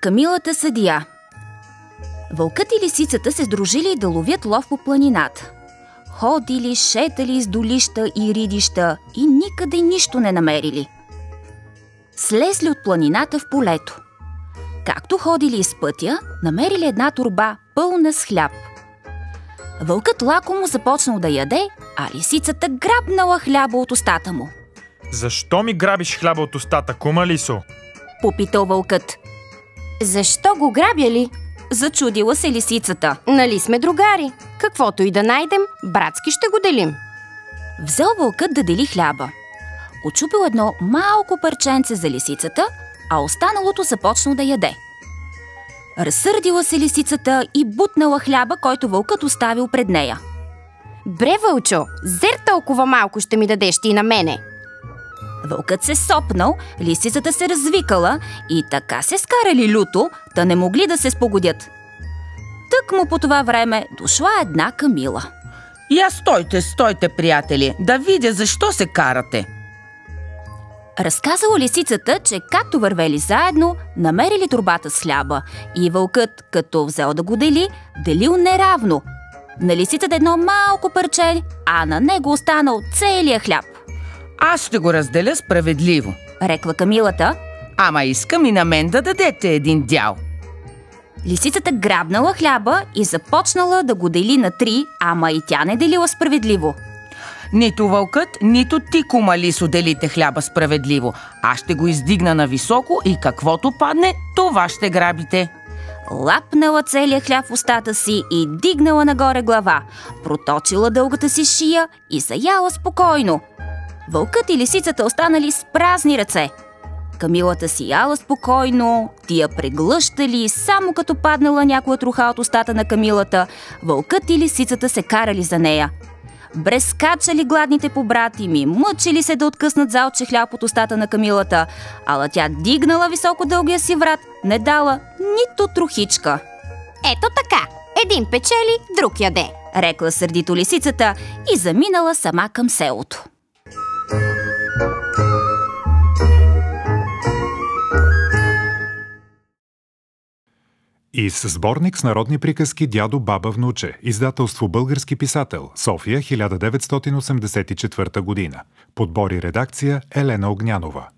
Камилата съдия Вълкът и лисицата се сдружили да ловят лов по планината. Ходили, шетали из долища и ридища и никъде нищо не намерили. Слезли от планината в полето. Както ходили из пътя, намерили една турба пълна с хляб. Вълкът лакомо започнал да яде, а лисицата грабнала хляба от устата му. Защо ми грабиш хляба от устата, кума Лисо? Попитал вълкът. Защо го грабя ли? Зачудила се лисицата. Нали сме другари? Каквото и да найдем, братски ще го делим. Взел вълкът да дели хляба. Очупил едно малко парченце за лисицата, а останалото започнал да яде. Разсърдила се лисицата и бутнала хляба, който вълкът оставил пред нея. Бре, Вълчо, зер толкова малко ще ми дадеш ти на мене. Вълкът се сопнал, лисицата се развикала и така се скарали люто, да не могли да се спогодят. Тък му по това време дошла една Камила. Я стойте, стойте, приятели, да видя защо се карате. Разказала лисицата, че както вървели заедно, намерили турбата с хляба и вълкът, като взел да го дели, делил неравно. На лисицата едно малко парче, а на него останал целият хляб. Аз ще го разделя справедливо. Рекла Камилата. Ама искам и на мен да дадете един дял. Лисицата грабнала хляба и започнала да го дели на три, ама и тя не делила справедливо. Нито вълкът, нито ти, кума Лисо, делите хляба справедливо. Аз ще го издигна на високо и каквото падне, това ще грабите. Лапнала целия хляб в устата си и дигнала нагоре глава, проточила дългата си шия и заяла спокойно. Вълкът и лисицата останали с празни ръце. Камилата си яла спокойно, тия преглъщали, само като паднала някоя труха от устата на Камилата, вълкът и лисицата се карали за нея. Брескачали гладните побрати ми, мъчили се да откъснат залче хляб от устата на Камилата, ала тя дигнала високо дългия си врат, не дала нито трохичка. Ето така. Един печели, друг яде. Рекла сърдито лисицата и заминала сама към селото. И с сборник с народни приказки Дядо, баба, внуче. Издателство Български писател. София, 1984 година. Подбор и редакция Елена Огнянова.